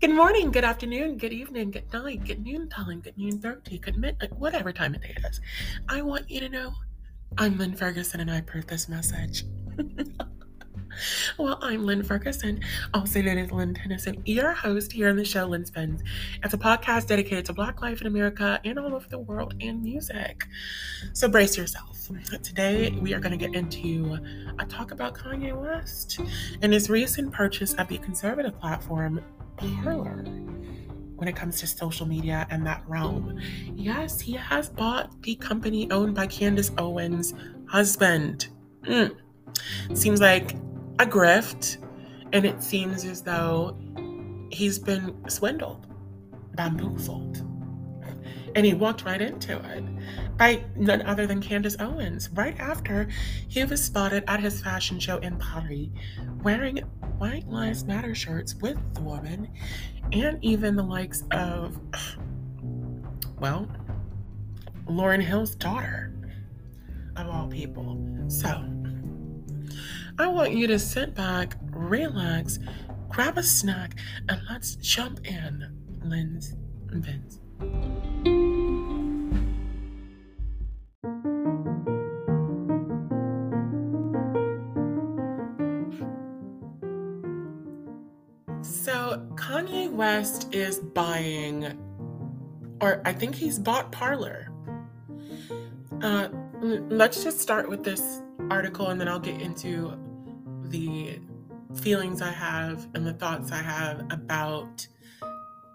Good morning, good afternoon, good evening, good night, good noontime, good noon thirty, good midnight, whatever time of day it is. I want you to know I'm Lynn Ferguson and I approve this message. well, I'm Lynn Ferguson, also known as Lynn Tennyson, your host here on the show Lynn Spins. It's a podcast dedicated to Black life in America and all over the world and music. So brace yourself. Today we are going to get into a talk about Kanye West and his recent purchase of the conservative platform Parler when it comes to social media and that realm. Yes, he has bought the company owned by Candace Owens' husband. Mm. Seems like a grift, and it seems as though he's been swindled, bamboozled. And he walked right into it by none other than Candace Owens, right after he was spotted at his fashion show in Paris wearing White Lives Matter shirts with the woman and even the likes of, well, Lauryn Hill's daughter, of all people. So, I want you to sit back, relax, grab a snack, and let's jump in, Lynn's and. Kanye West is buying, or I think he's bought Parler. Uh, let's just start with this article and then I'll get into the feelings I have and the thoughts I have about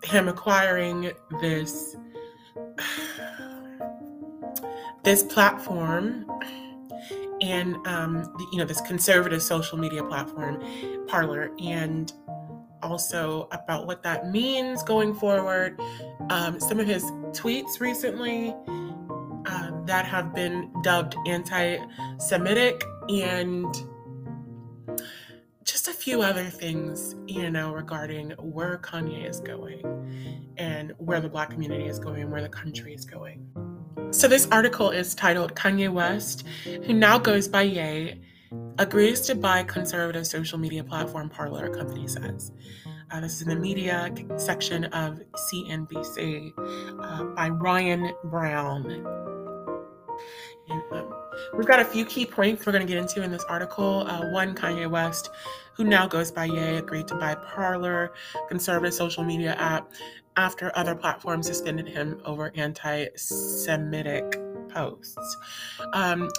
him acquiring this this platform and um, you know this conservative social media platform Parler and also about what that means going forward. Um, some of his tweets recently um, that have been dubbed anti Semitic and just a few other things, you know, regarding where Kanye is going and where the Black community is going, and where the country is going. So, this article is titled Kanye West, who now goes by Ye, agrees to buy conservative social media platform Parler, company says. Uh, this is in the media section of CNBC uh, by Ryan Brown. And, um, we've got a few key points we're going to get into in this article. Uh, one, Kanye West, who now goes by Ye, agreed to buy Parler, conservative social media app, after other platforms suspended him over anti Semitic posts. Um,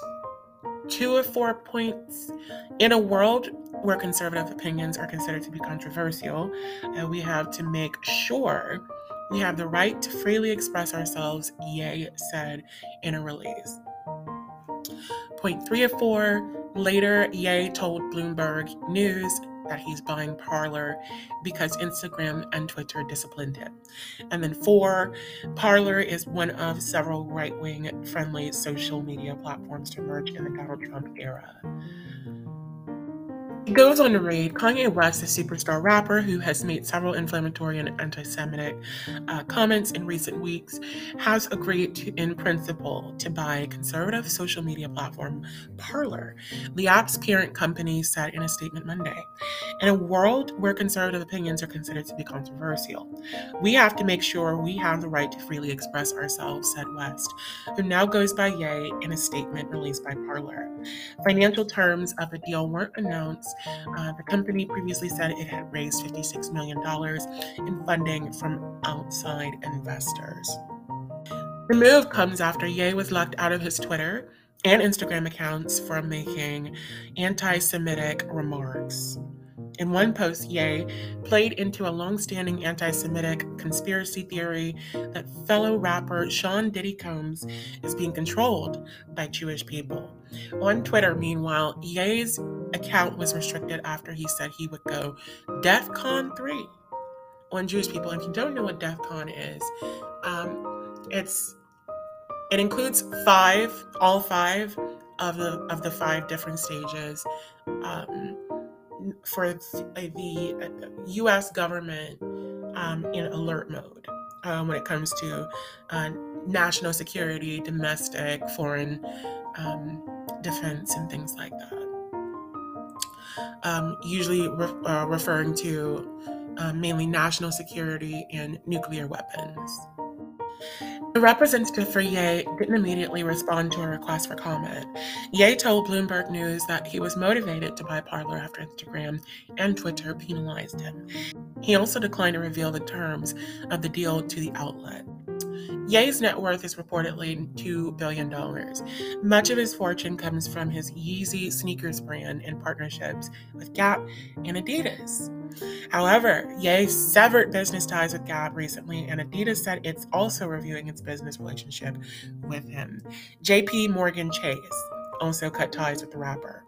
two or four points. In a world where conservative opinions are considered to be controversial, uh, we have to make sure we have the right to freely express ourselves, Ye said in a release. Point three of four. Later, Ye told Bloomberg News that he's buying Parler because Instagram and Twitter disciplined him. And then four, Parler is one of several right wing friendly social media platforms to emerge in the Donald Trump era. He goes on to read Kanye West, a superstar rapper who has made several inflammatory and anti Semitic uh, comments in recent weeks, has agreed to, in principle to buy conservative social media platform Parler, the app's parent company said in a statement Monday. In a world where conservative opinions are considered to be controversial, we have to make sure we have the right to freely express ourselves, said West, who now goes by Ye in a statement released by Parler. Financial terms of the deal weren't announced uh, the company previously said it had raised $56 million in funding from outside investors. The move comes after Ye was locked out of his Twitter and Instagram accounts for making anti Semitic remarks. In one post, Ye played into a long-standing anti-Semitic conspiracy theory that fellow rapper Sean Diddy Combs is being controlled by Jewish people. On Twitter, meanwhile, Ye's account was restricted after he said he would go DEFCON 3 on Jewish people. If you don't know what DEFCON is, um, it's it includes five, all five of the of the five different stages. Um, for the U.S. government um, in alert mode um, when it comes to uh, national security, domestic, foreign um, defense, and things like that. Um, usually re- uh, referring to um, mainly national security and nuclear weapons. The representative for Ye didn't immediately respond to a request for comment. Ye told Bloomberg News that he was motivated to buy Parler after Instagram and Twitter penalized him. He also declined to reveal the terms of the deal to the outlet. Ye's net worth is reportedly $2 billion. Much of his fortune comes from his Yeezy sneakers brand and partnerships with Gap and Adidas. However, Ye severed business ties with Gap recently, and Adidas said it's also reviewing its business relationship with him. JP Morgan Chase also cut ties with the rapper.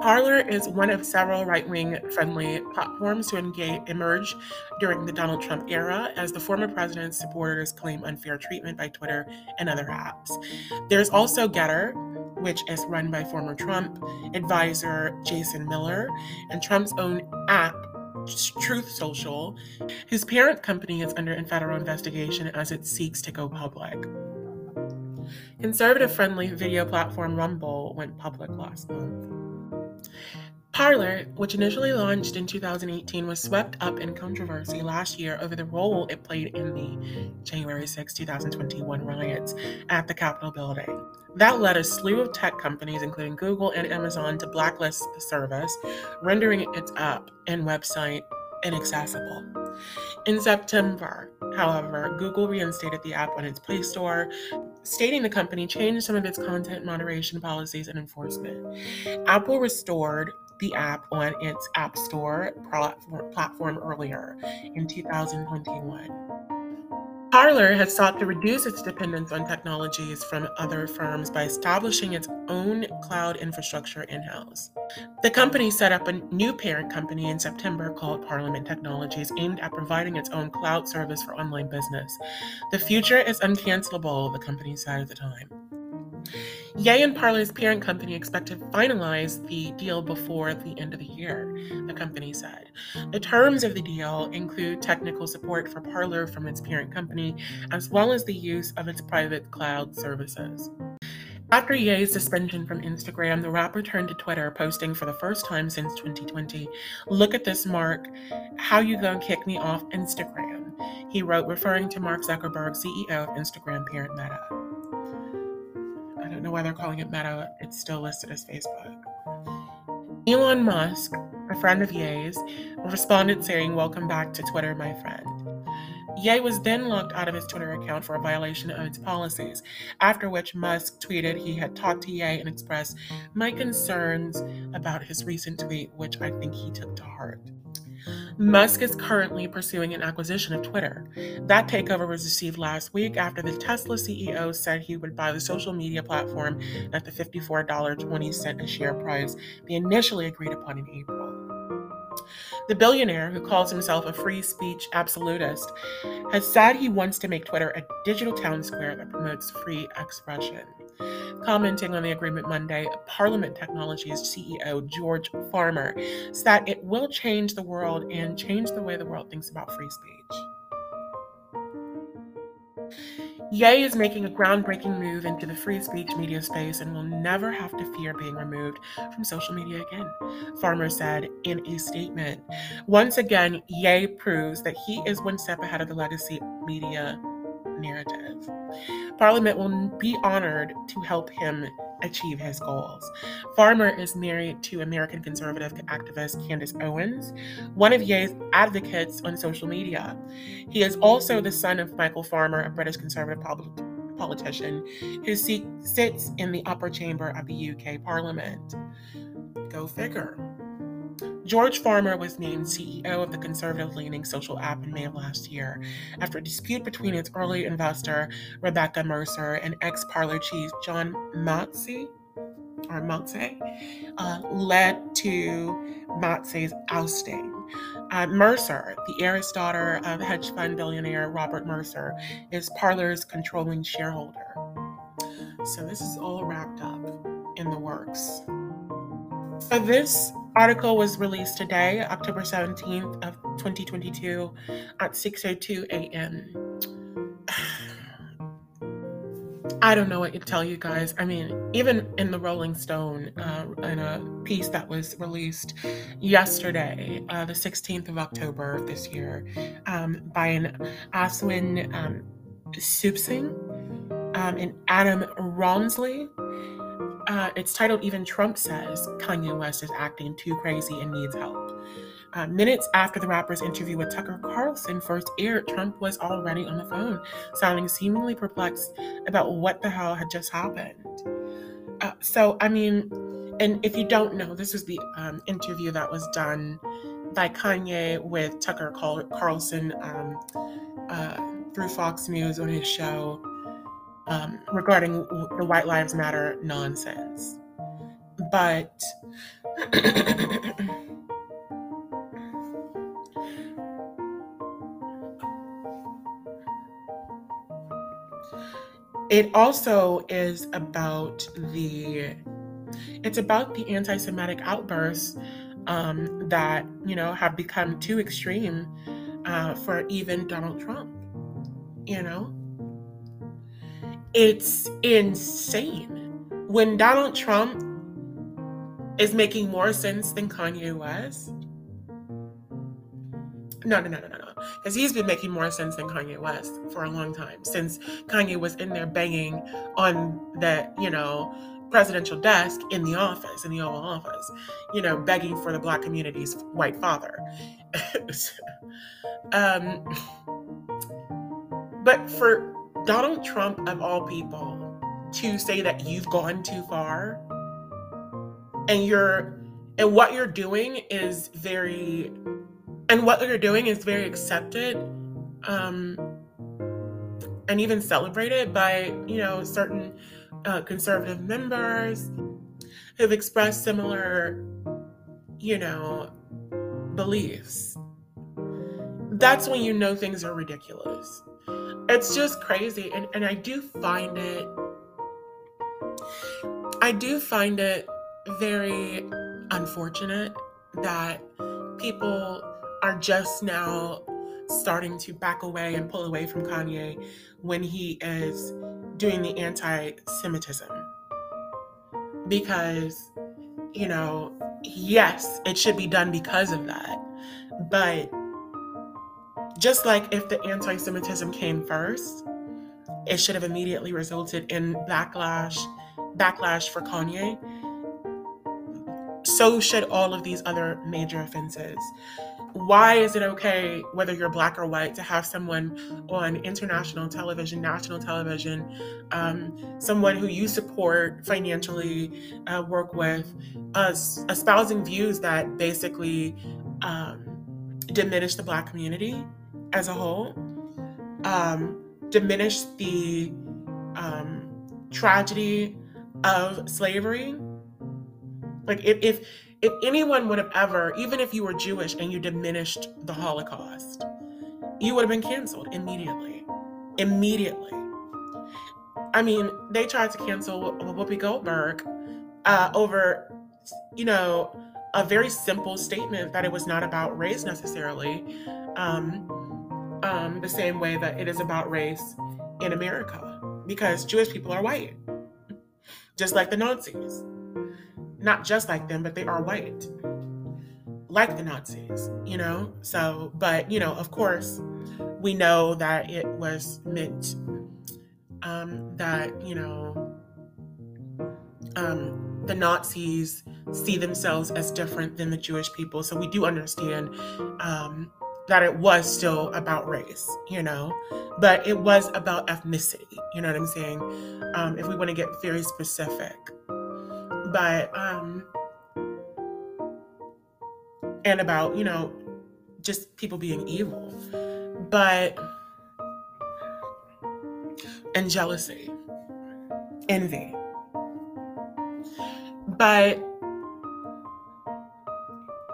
Parler is one of several right wing friendly platforms to engage, emerge during the Donald Trump era as the former president's supporters claim unfair treatment by Twitter and other apps. There's also Gettr, which is run by former Trump advisor Jason Miller, and Trump's own app, Truth Social, whose parent company is under federal investigation as it seeks to go public. Conservative friendly video platform Rumble went public last month. Parler, which initially launched in 2018, was swept up in controversy last year over the role it played in the January 6, 2021 riots at the Capitol building. That led a slew of tech companies, including Google and Amazon, to blacklist the service, rendering its app and website inaccessible. In September, however, Google reinstated the app on its Play Store, stating the company changed some of its content moderation policies and enforcement. Apple restored the app on its App Store platform earlier in 2021. Parler has sought to reduce its dependence on technologies from other firms by establishing its own cloud infrastructure in house. The company set up a new parent company in September called Parlement Technologies, aimed at providing its own cloud service for online business. The future is uncancelable, the company said at the time. Ye and Parler's parent company expect to finalize the deal before the end of the year, the company said. The terms of the deal include technical support for Parler from its parent company, as well as the use of its private cloud services. After Ye's suspension from Instagram, the rapper turned to Twitter, posting for the first time since 2020 Look at this, Mark. How you gonna kick me off Instagram? He wrote, referring to Mark Zuckerberg, CEO of Instagram parent Meta know why they're calling it Meta. It's still listed as Facebook. Elon Musk, a friend of Ye's, responded saying, Welcome back to Twitter, my friend. Ye was then locked out of his Twitter account for a violation of its policies, after which Musk tweeted he had talked to Ye and expressed my concerns about his recent tweet, which I think he took to heart. Musk is currently pursuing an acquisition of Twitter. That takeover was received last week after the Tesla CEO said he would buy the social media platform at the $54.20 a share price they initially agreed upon in April. The billionaire, who calls himself a free speech absolutist, has said he wants to make Twitter a digital town square that promotes free expression. Commenting on the agreement Monday, Parlement Technologies CEO George Farmer said it will change the world and change the way the world thinks about free speech. Ye is making a groundbreaking move into the free speech media space and will never have to fear being removed from social media again, Farmer said in a statement. Once again, Ye proves that he is one step ahead of the legacy media narrative. Parlement will be honored to help him achieve his goals. Farmer is married to American conservative activist Candace Owens, one of Ye's advocates on social media. He is also the son of Michael Farmer, a British conservative politician who sits in the upper chamber of the UK Parliament. Go figure. George Farmer was named CEO of the conservative leaning social app in May of last year after a dispute between its early investor, Rebecca Mercer, and ex Parler chief John Motze or Motze, uh, led to Motze's ousting. Uh, Mercer, the heiress daughter of hedge fund billionaire Robert Mercer, is Parler's controlling shareholder. So this is all wrapped up in the works. So this article was released today, October 17th of 2022 at 6:02 a.m. I don't know what to tell you guys. I mean, even in the Rolling Stone, uh, in a piece that was released yesterday, uh, the 16th of October of this year, um, by an Aswin um, um, and Adam Rawnsley, uh, it's titled Even Trump Says Kanye West is Acting Too Crazy and Needs Help. Uh, minutes after the rapper's interview with Tucker Carlson first aired, Trump was already on the phone, sounding seemingly perplexed about what the hell had just happened. Uh, so, I mean, and if you don't know, this was the um, interview that was done by Kanye with Tucker Carlson um, uh, through Fox News on his show um, regarding the White Lives Matter nonsense. But it also is about the it's about the anti-semitic outbursts um, that you know have become too extreme uh, for even donald trump you know it's insane when donald trump is making more sense than kanye west no no no no no no. because he's been making more sense than Kanye West for a long time since Kanye was in there banging on the, you know, presidential desk in the office, in the Oval Office, you know, begging for the black community's white father. um, but for Donald Trump, of all people, to say that you've gone too far and you're and what you're doing is very and what they're doing is very accepted um, and even celebrated by you know certain uh, conservative members who've expressed similar you know beliefs. That's when you know things are ridiculous it's just crazy and, and i do find it i do find it very unfortunate that people are just now starting to back away and pull away from Kanye when he is doing the anti Semitism. Because, you know, yes, it should be done because of that. But just like if the anti Semitism came first, it should have immediately resulted in backlash backlash for Kanye. So should all of these other major offenses why is it okay, whether you're black or white, to have someone on international television, national television, um, someone who you support financially, uh, work with, uh, espousing views that basically um, diminish the black community as a whole, um, diminish the um, tragedy of slavery? Like, if, if if anyone would have ever, even if you were Jewish and you diminished the Holocaust, you would have been canceled immediately. Immediately. I mean, they tried to cancel Whoopi Goldberg uh, over, you know, a very simple statement that it was not about race necessarily, um, um, the same way that it is about race in America, because Jewish people are white, just like the Nazis not just like them, but they are white, like the Nazis, you know? So, but, you know, of course, we know that it was meant um, that, you know, um, the Nazis see themselves as different than the Jewish people. So we do understand um, that it was still about race, you know, but it was about ethnicity, you know what I'm saying? Um, if we want to get very specific. But um and about you know just people being evil. But and jealousy. Envy. But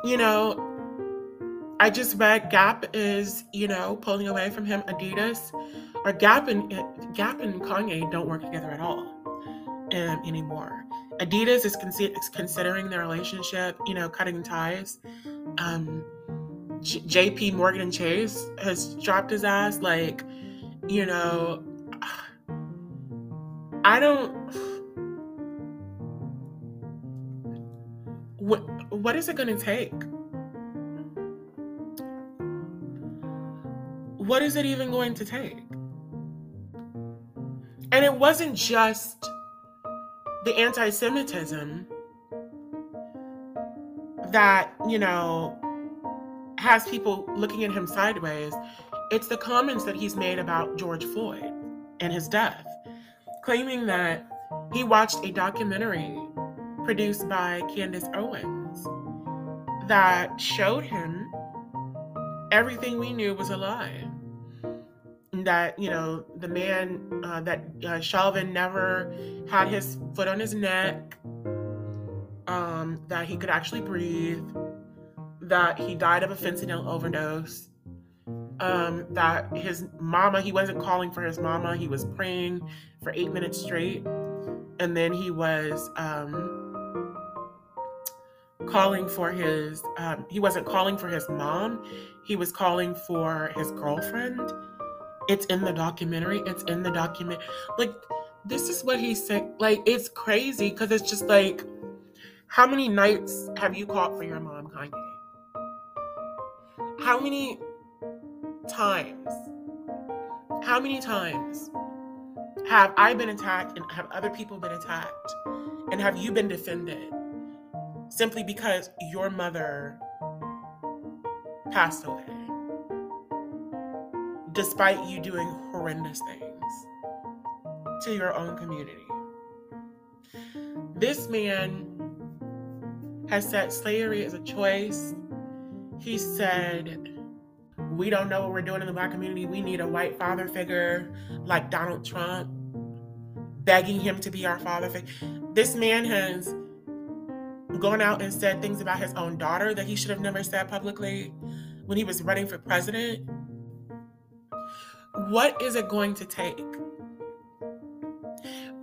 you know I just read Gap is, you know, pulling away from him. Adidas or Gap and Gap and Kanye don't work together at all um, anymore. Adidas is, is considering their relationship, you know, cutting ties. Um, J- JP Morgan Chase has dropped his ass. Like, you know, I don't. What, what is it going to take? What is it even going to take? And it wasn't just the anti Semitism that, you know, has people looking at him sideways. It's the comments that he's made about George Floyd and his death, claiming that he watched a documentary produced by Candace Owens that showed him everything we knew was a lie. That, you know, the man, uh, that uh, Chauvin never had his foot on his neck, um, that he could actually breathe, that he died of a fentanyl overdose, um, that his mama, he wasn't calling for his mama, he was praying for eight minutes straight. And then he was um, calling for his, um, he wasn't calling for his mom, he was calling for his girlfriend. It's in the documentary, it's in the document. Like, this is what he said. Like, it's crazy because it's just like, how many nights have you called for your mom, Kanye? How many times? How many times have I been attacked and have other people been attacked? And have you been defended simply because your mother passed away? Despite you doing horrendous things to your own community. This man has said slavery is a choice. He said, we don't know what we're doing in the black community. We need a white father figure like Donald Trump, begging him to be our father figure. This man has gone out and said things about his own daughter that he should have never said publicly when he was running for president. What is it going to take?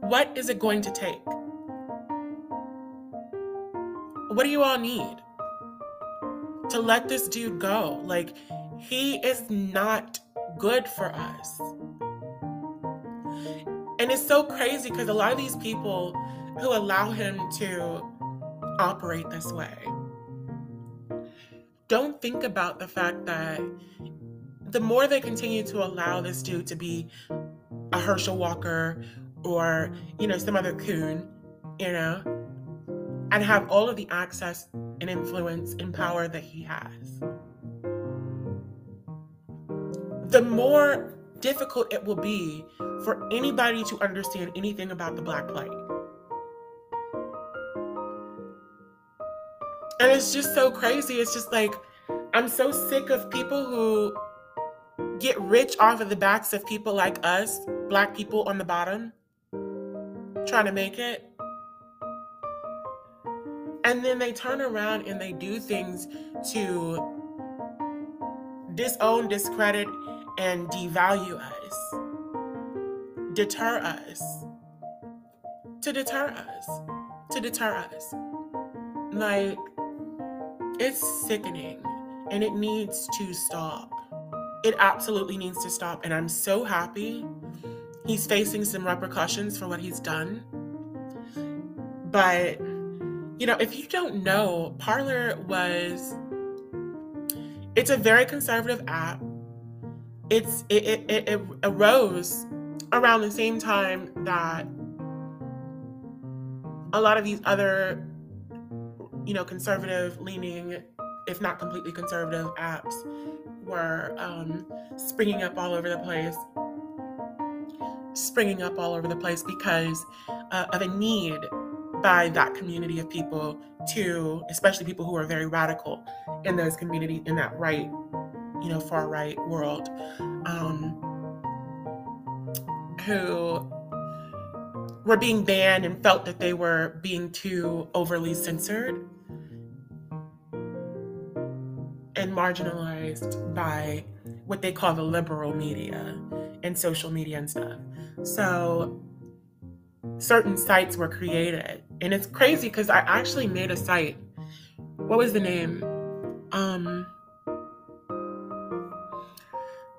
What is it going to take? What do you all need to let this dude go? Like, he is not good for us. And it's so crazy because a lot of these people who allow him to operate this way don't think about the fact that the more they continue to allow this dude to be a Herschel Walker or, you know, some other coon, you know, and have all of the access and influence and power that he has, the more difficult it will be for anybody to understand anything about the Black Plague. And it's just so crazy. It's just like, I'm so sick of people who get rich off of the backs of people like us, Black people on the bottom, trying to make it. And then they turn around and they do things to disown, discredit, and devalue us, deter us, to deter us, to deter us. Like, it's sickening and it needs to stop. It absolutely needs to stop. And I'm so happy he's facing some repercussions for what he's done. But you know, if you don't know, Parler was it's a very conservative app. It's it, it, it, it arose around the same time that a lot of these other you know conservative leaning if not completely conservative apps were um, springing up all over the place. Springing up all over the place because uh, of a need by that community of people to, especially people who are very radical in those community in that right, you know, far right world, um, who were being banned and felt that they were being too overly censored marginalized by what they call the liberal media and social media and stuff. So certain sites were created. And it's crazy because I actually made a site. What was the name? Um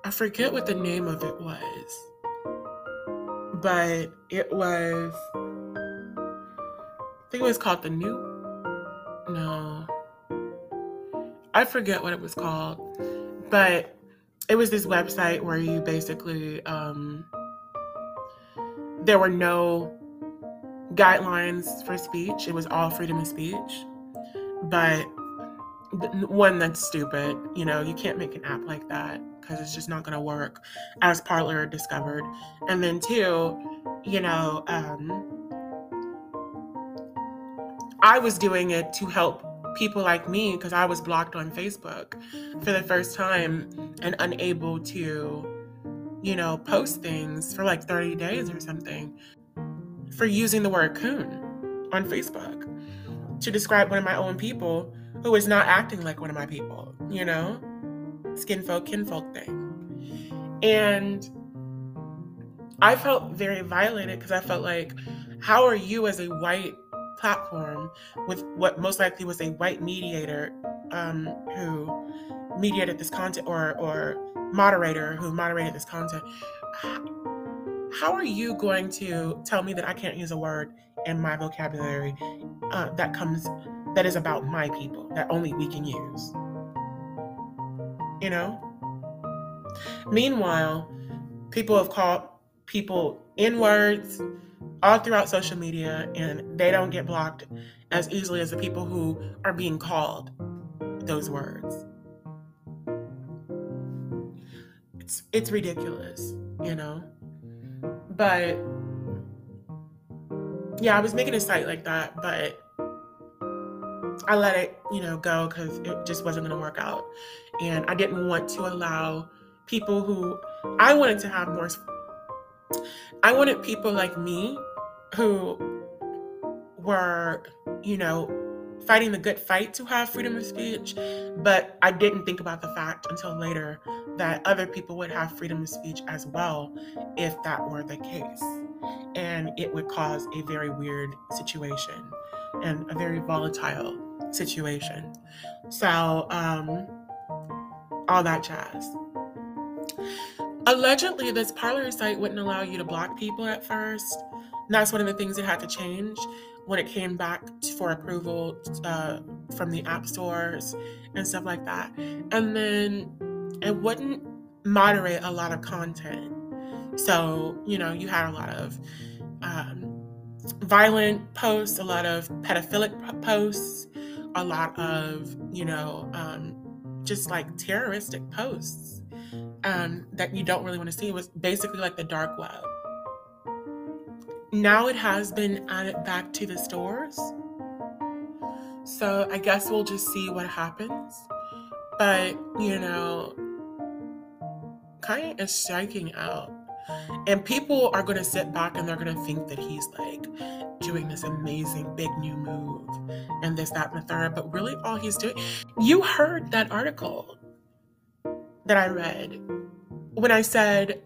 I forget what the name of it was. but it was, I think it was called the New, no, I forget what it was called, but it was this website where you basically, um, there were no guidelines for speech. It was all freedom of speech. But one, that's stupid. You know, you can't make an app like that because it's just not going to work, as Parler discovered. And then two, you know, um, I was doing it to help people like me because I was blocked on Facebook for the first time and unable to, you know, post things for like 30 days or something for using the word coon on Facebook to describe one of my own people who is not acting like one of my people, you know? Skin folk, kinfolk thing. And I felt very violated because I felt like, how are you as a white platform with what most likely was a white mediator um, who mediated this content or or moderator who moderated this content. How are you going to tell me that i can't use a word in my vocabulary uh, that comes that is about my people that only we can use? You know? Meanwhile people have called people in words all throughout social media and they don't get blocked as easily as the people who are being called those words. It's it's ridiculous, you know. But yeah, I was making a site like that, but I let it, you know, go because it just wasn't going to work out, and I didn't want to allow people who I wanted to have more. I wanted people like me who were, you know, fighting the good fight to have freedom of speech, but I didn't think about the fact until later that other people would have freedom of speech as well if that were the case. And it would cause a very weird situation and a very volatile situation. So, um, all that jazz. Allegedly, this Parler site wouldn't allow you to block people at first that's one of the things that had to change when it came back for approval uh, from the app stores and stuff like that. And then it wouldn't moderate a lot of content. So, you know, you had a lot of um, violent posts, a lot of pedophilic posts, a lot of, you know, um, just like terroristic posts um, that you don't really want to see. Was basically like the dark web now it has been added back to the stores. So I guess we'll just see what happens. But, you know, Kanye is striking out. And people are going to sit back and they're going to think that he's like doing this amazing big new move and this, that, and the third. But really, all he's doing, you heard that article that I read when I said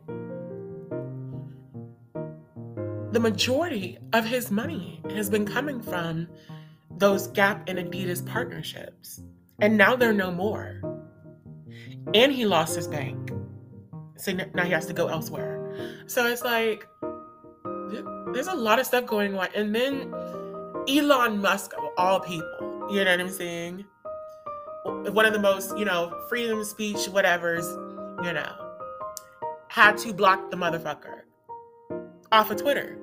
the majority of his money has been coming from those Gap and Adidas partnerships. And now they're no more. And he lost his bank. So now he has to go elsewhere. So it's like, there's a lot of stuff going on. And then Elon Musk, of all people, you know what I'm saying? One of the most, you know, freedom of speech, whatever's, you know, had to block the motherfucker off of Twitter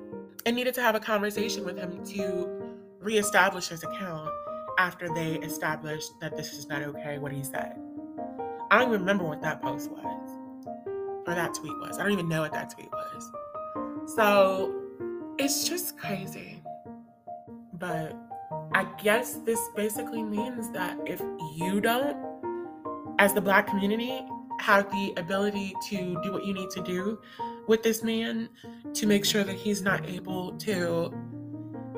and needed to have a conversation with him to reestablish his account after they established that this is not okay what he said. I don't even remember what that post was or that tweet was. I don't even know what that tweet was. So it's just crazy. But I guess this basically means that if you don't, as the black community, have the ability to do what you need to do with this man to make sure that he's not able to,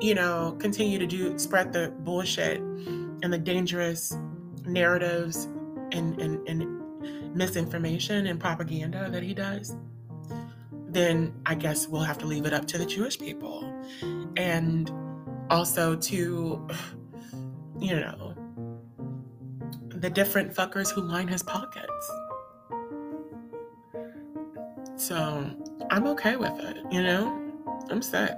you know, continue to do spread the bullshit and the dangerous narratives and, and, and misinformation and propaganda that he does, then I guess we'll have to leave it up to the Jewish people. And also to, you know, the different fuckers who line his pockets. So I'm okay with it, you know? I'm sick.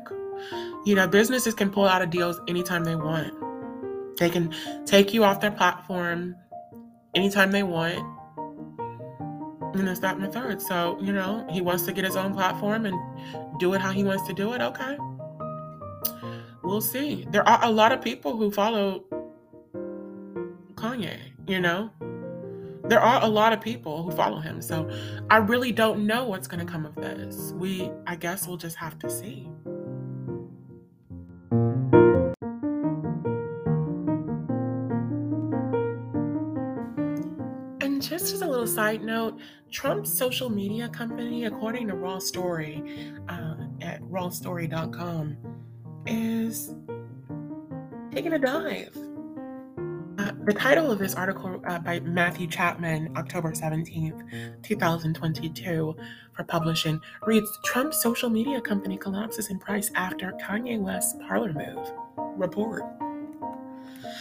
You know, businesses can pull out of deals anytime they want. They can take you off their platform anytime they want. And that's that and the third. So, you know, he wants to get his own platform and do it how he wants to do it. Okay. We'll see. There are a lot of people who follow Kanye, you know? There are a lot of people who follow him. So I really don't know what's going to come of this. We, I guess we'll just have to see. And just as a little side note, Trump's social media company, according to Raw Story uh, at rawstory.com, is taking a dive. Uh, the title of this article uh, by Matthew Chapman, October 17th, 2022, for publishing reads Trump's social media company collapses in price after Kanye West's Parler move. Report.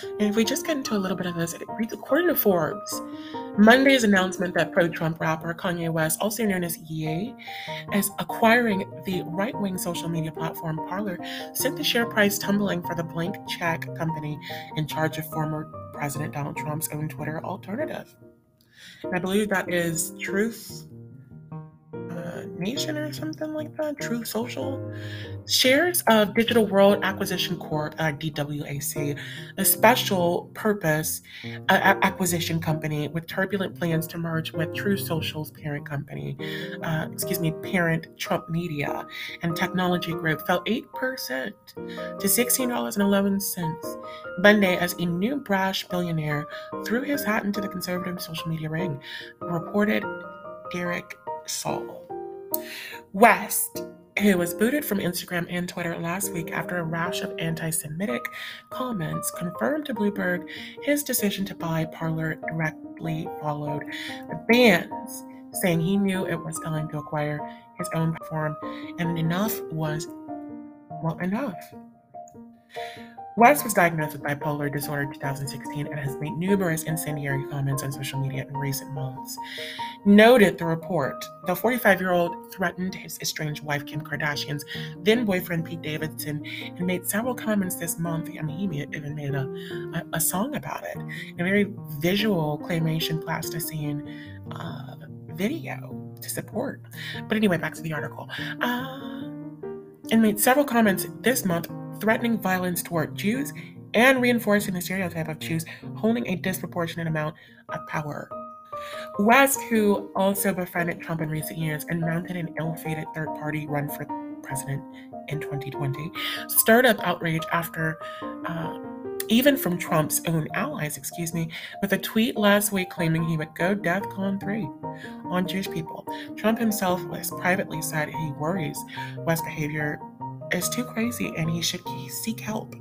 And if we just get into a little bit of this, according to Forbes, Monday's announcement that pro Trump rapper Kanye West, also known as Ye, is acquiring the right wing social media platform Parler, sent the share price tumbling for the blank check company in charge of former President Donald Trump's own Twitter alternative. And I believe that is Truth Nation or something like that, True Social. Shares of Digital World Acquisition Corp, uh, DWAC, a special purpose uh, acquisition company with turbulent plans to merge with Truth Social's parent company, uh, excuse me, parent Trump Media and Technology Group, fell 8% to $16.11 Monday as a new brash billionaire threw his hat into the conservative social media ring, reported Derek Saul. West, who was booted from Instagram and Twitter last week after a rash of anti Semitic comments, confirmed to Bloomberg his decision to buy Parler directly followed the bans, saying he knew it was time to acquire his own platform, and enough was well enough. West was diagnosed with bipolar disorder in 2016 and has made numerous incendiary comments on social media in recent months. Noted the report, the 45 year old threatened his estranged wife Kim Kardashian's then boyfriend Pete Davidson and made several comments this month. I mean, he even made a, a, a song about it, a very visual claymation plasticine uh, video to support. But anyway, back to the article. Uh, and made several comments this month threatening violence toward Jews and reinforcing the stereotype of Jews holding a disproportionate amount of power. West, who also befriended Trump in recent years and mounted an ill-fated third-party run for president in 2020, stirred up outrage after, uh, even from Trump's own allies, excuse me, with a tweet last week claiming he would go DEFCON 3 on Jewish people. Trump himself was privately said he worries West's behavior is too crazy and he should seek help.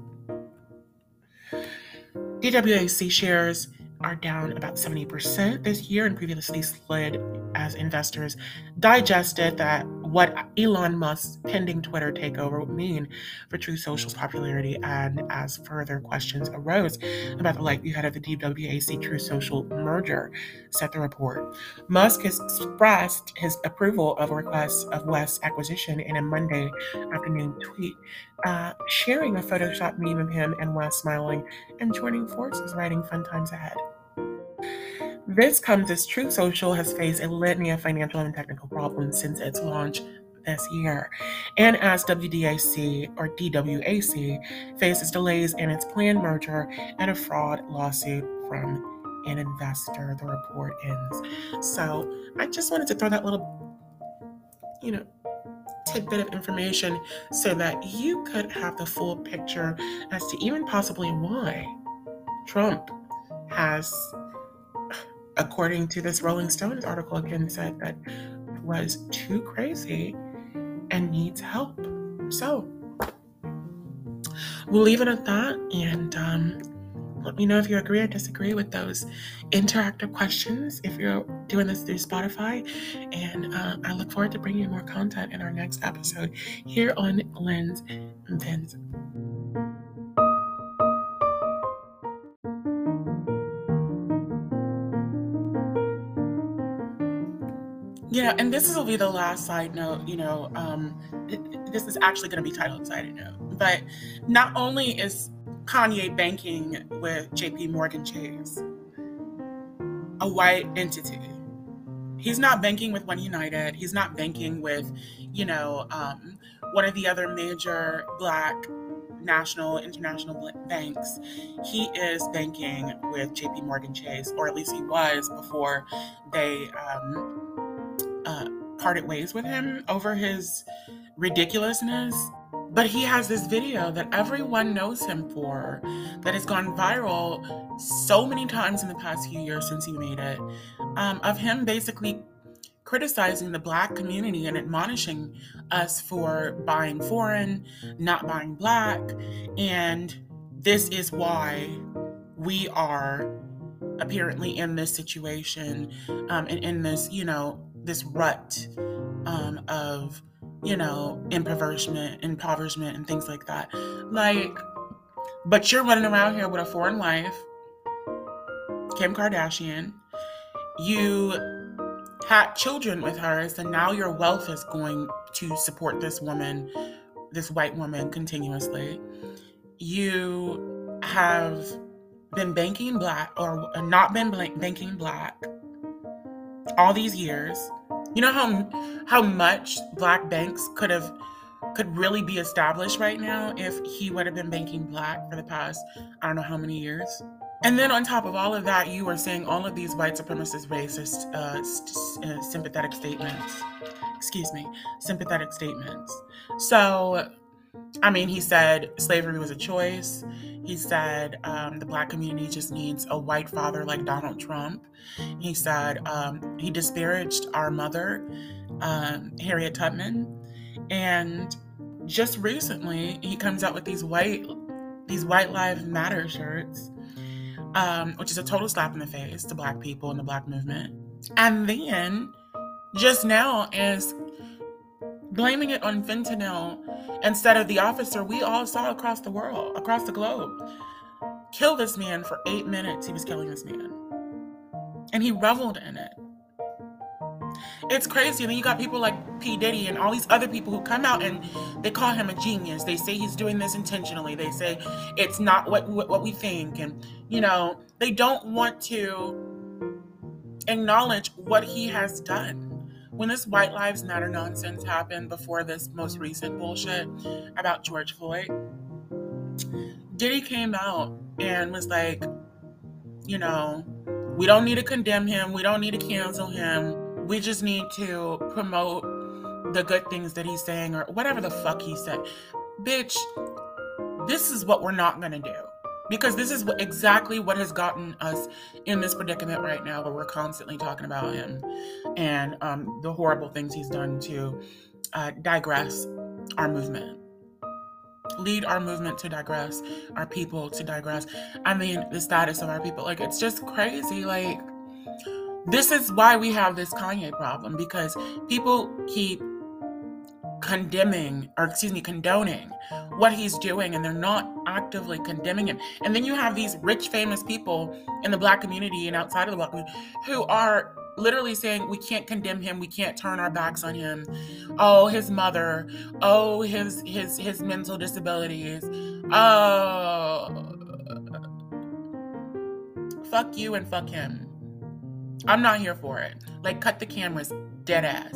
DWAC shares are down about 70% this year and previously slid as investors digested that what Elon Musk's pending Twitter takeover would mean for Truth Social's popularity and as further questions arose about the likelihood of the DWAC True Social merger, said the report. Musk has expressed his approval of requests of West's acquisition in a Monday afternoon tweet, uh, sharing a Photoshop meme of him and West smiling and joining forces, writing fun times ahead. This comes as Truth Social has faced a litany of financial and technical problems since its launch this year, and as WDAC or DWAC faces delays in its planned merger and a fraud lawsuit from an investor, the report ends. So I just wanted to throw that little, you know, tidbit of information so that you could have the full picture as to even possibly why Trump has according to this Rolling Stones article again, said that was too crazy and needs help. So we'll leave it at that and um, let me know if you agree or disagree with those interactive questions if you're doing this through Spotify. And uh, I look forward to bringing you more content in our next episode here on Lens Vins. Know, and this will be the last side note, you know, um, it, this is actually going to be titled side note, but not only is Kanye banking with JP Morgan Chase, a white entity, he's not banking with One United, he's not banking with, you know, um, one of the other major black national, international banks. He is banking with JP Morgan Chase, or at least he was before they um, parted ways with him over his ridiculousness. But he has this video that everyone knows him for that has gone viral so many times in the past few years since he made it um, of him basically criticizing the black community and admonishing us for buying foreign, not buying black. And this is why we are apparently in this situation um, and in this, you know, this rut um, of, you know, impoverishment, impoverishment, and things like that. Like, but you're running around here with a foreign wife, Kim Kardashian. You had children with her, so now your wealth is going to support this woman, this white woman, continuously. You have been banking black or not been banking black all these years. You know how how much black banks could have could really be established right now if he would have been banking black for the past I don't know how many years. And then on top of all of that, you are saying all of these white supremacist, racist, uh, st- uh, sympathetic statements. Excuse me, sympathetic statements. So, I mean, he said slavery was a choice. He said um, the black community just needs a white father like Donald Trump. He said um, he disparaged our mother, um, Harriet Tubman, and just recently he comes out with these white these white lives matter shirts um, which is a total slap in the face to Black people and the Black movement. And then just now is blaming it on fentanyl instead of the officer we all saw across the world, across the globe. Kill this man for eight minutes. He was killing this man. And he reveled in it. It's crazy. And then you got people like P. Diddy and all these other people who come out and they call him a genius. They say he's doing this intentionally. They say it's not what what, what we think. And, you know, they don't want to acknowledge what he has done. When this White Lives Matter nonsense happened before this most recent bullshit about George Floyd, Diddy came out and was like, you know, we don't need to condemn him. We don't need to cancel him we just need to promote the good things that he's saying or whatever the fuck he said. Bitch, this is what we're not to do. Because this is exactly what has gotten us in this predicament right now, where we're constantly talking about him and um, the horrible things he's done to uh, digress our movement lead our movement to digress, our people to digress. I mean, the status of our people. Like, it's just crazy. Like, this is why we have this Kanye problem because people keep condemning or excuse me condoning what he's doing and they're not actively condemning him. And then you have these rich famous people in the black community and outside of the black community who are literally saying we can't condemn him. We can't turn our backs on him. Oh his mother. Oh his his his mental disabilities. Oh fuck you and fuck him. I'm not here for it. Like, cut the cameras, dead ass.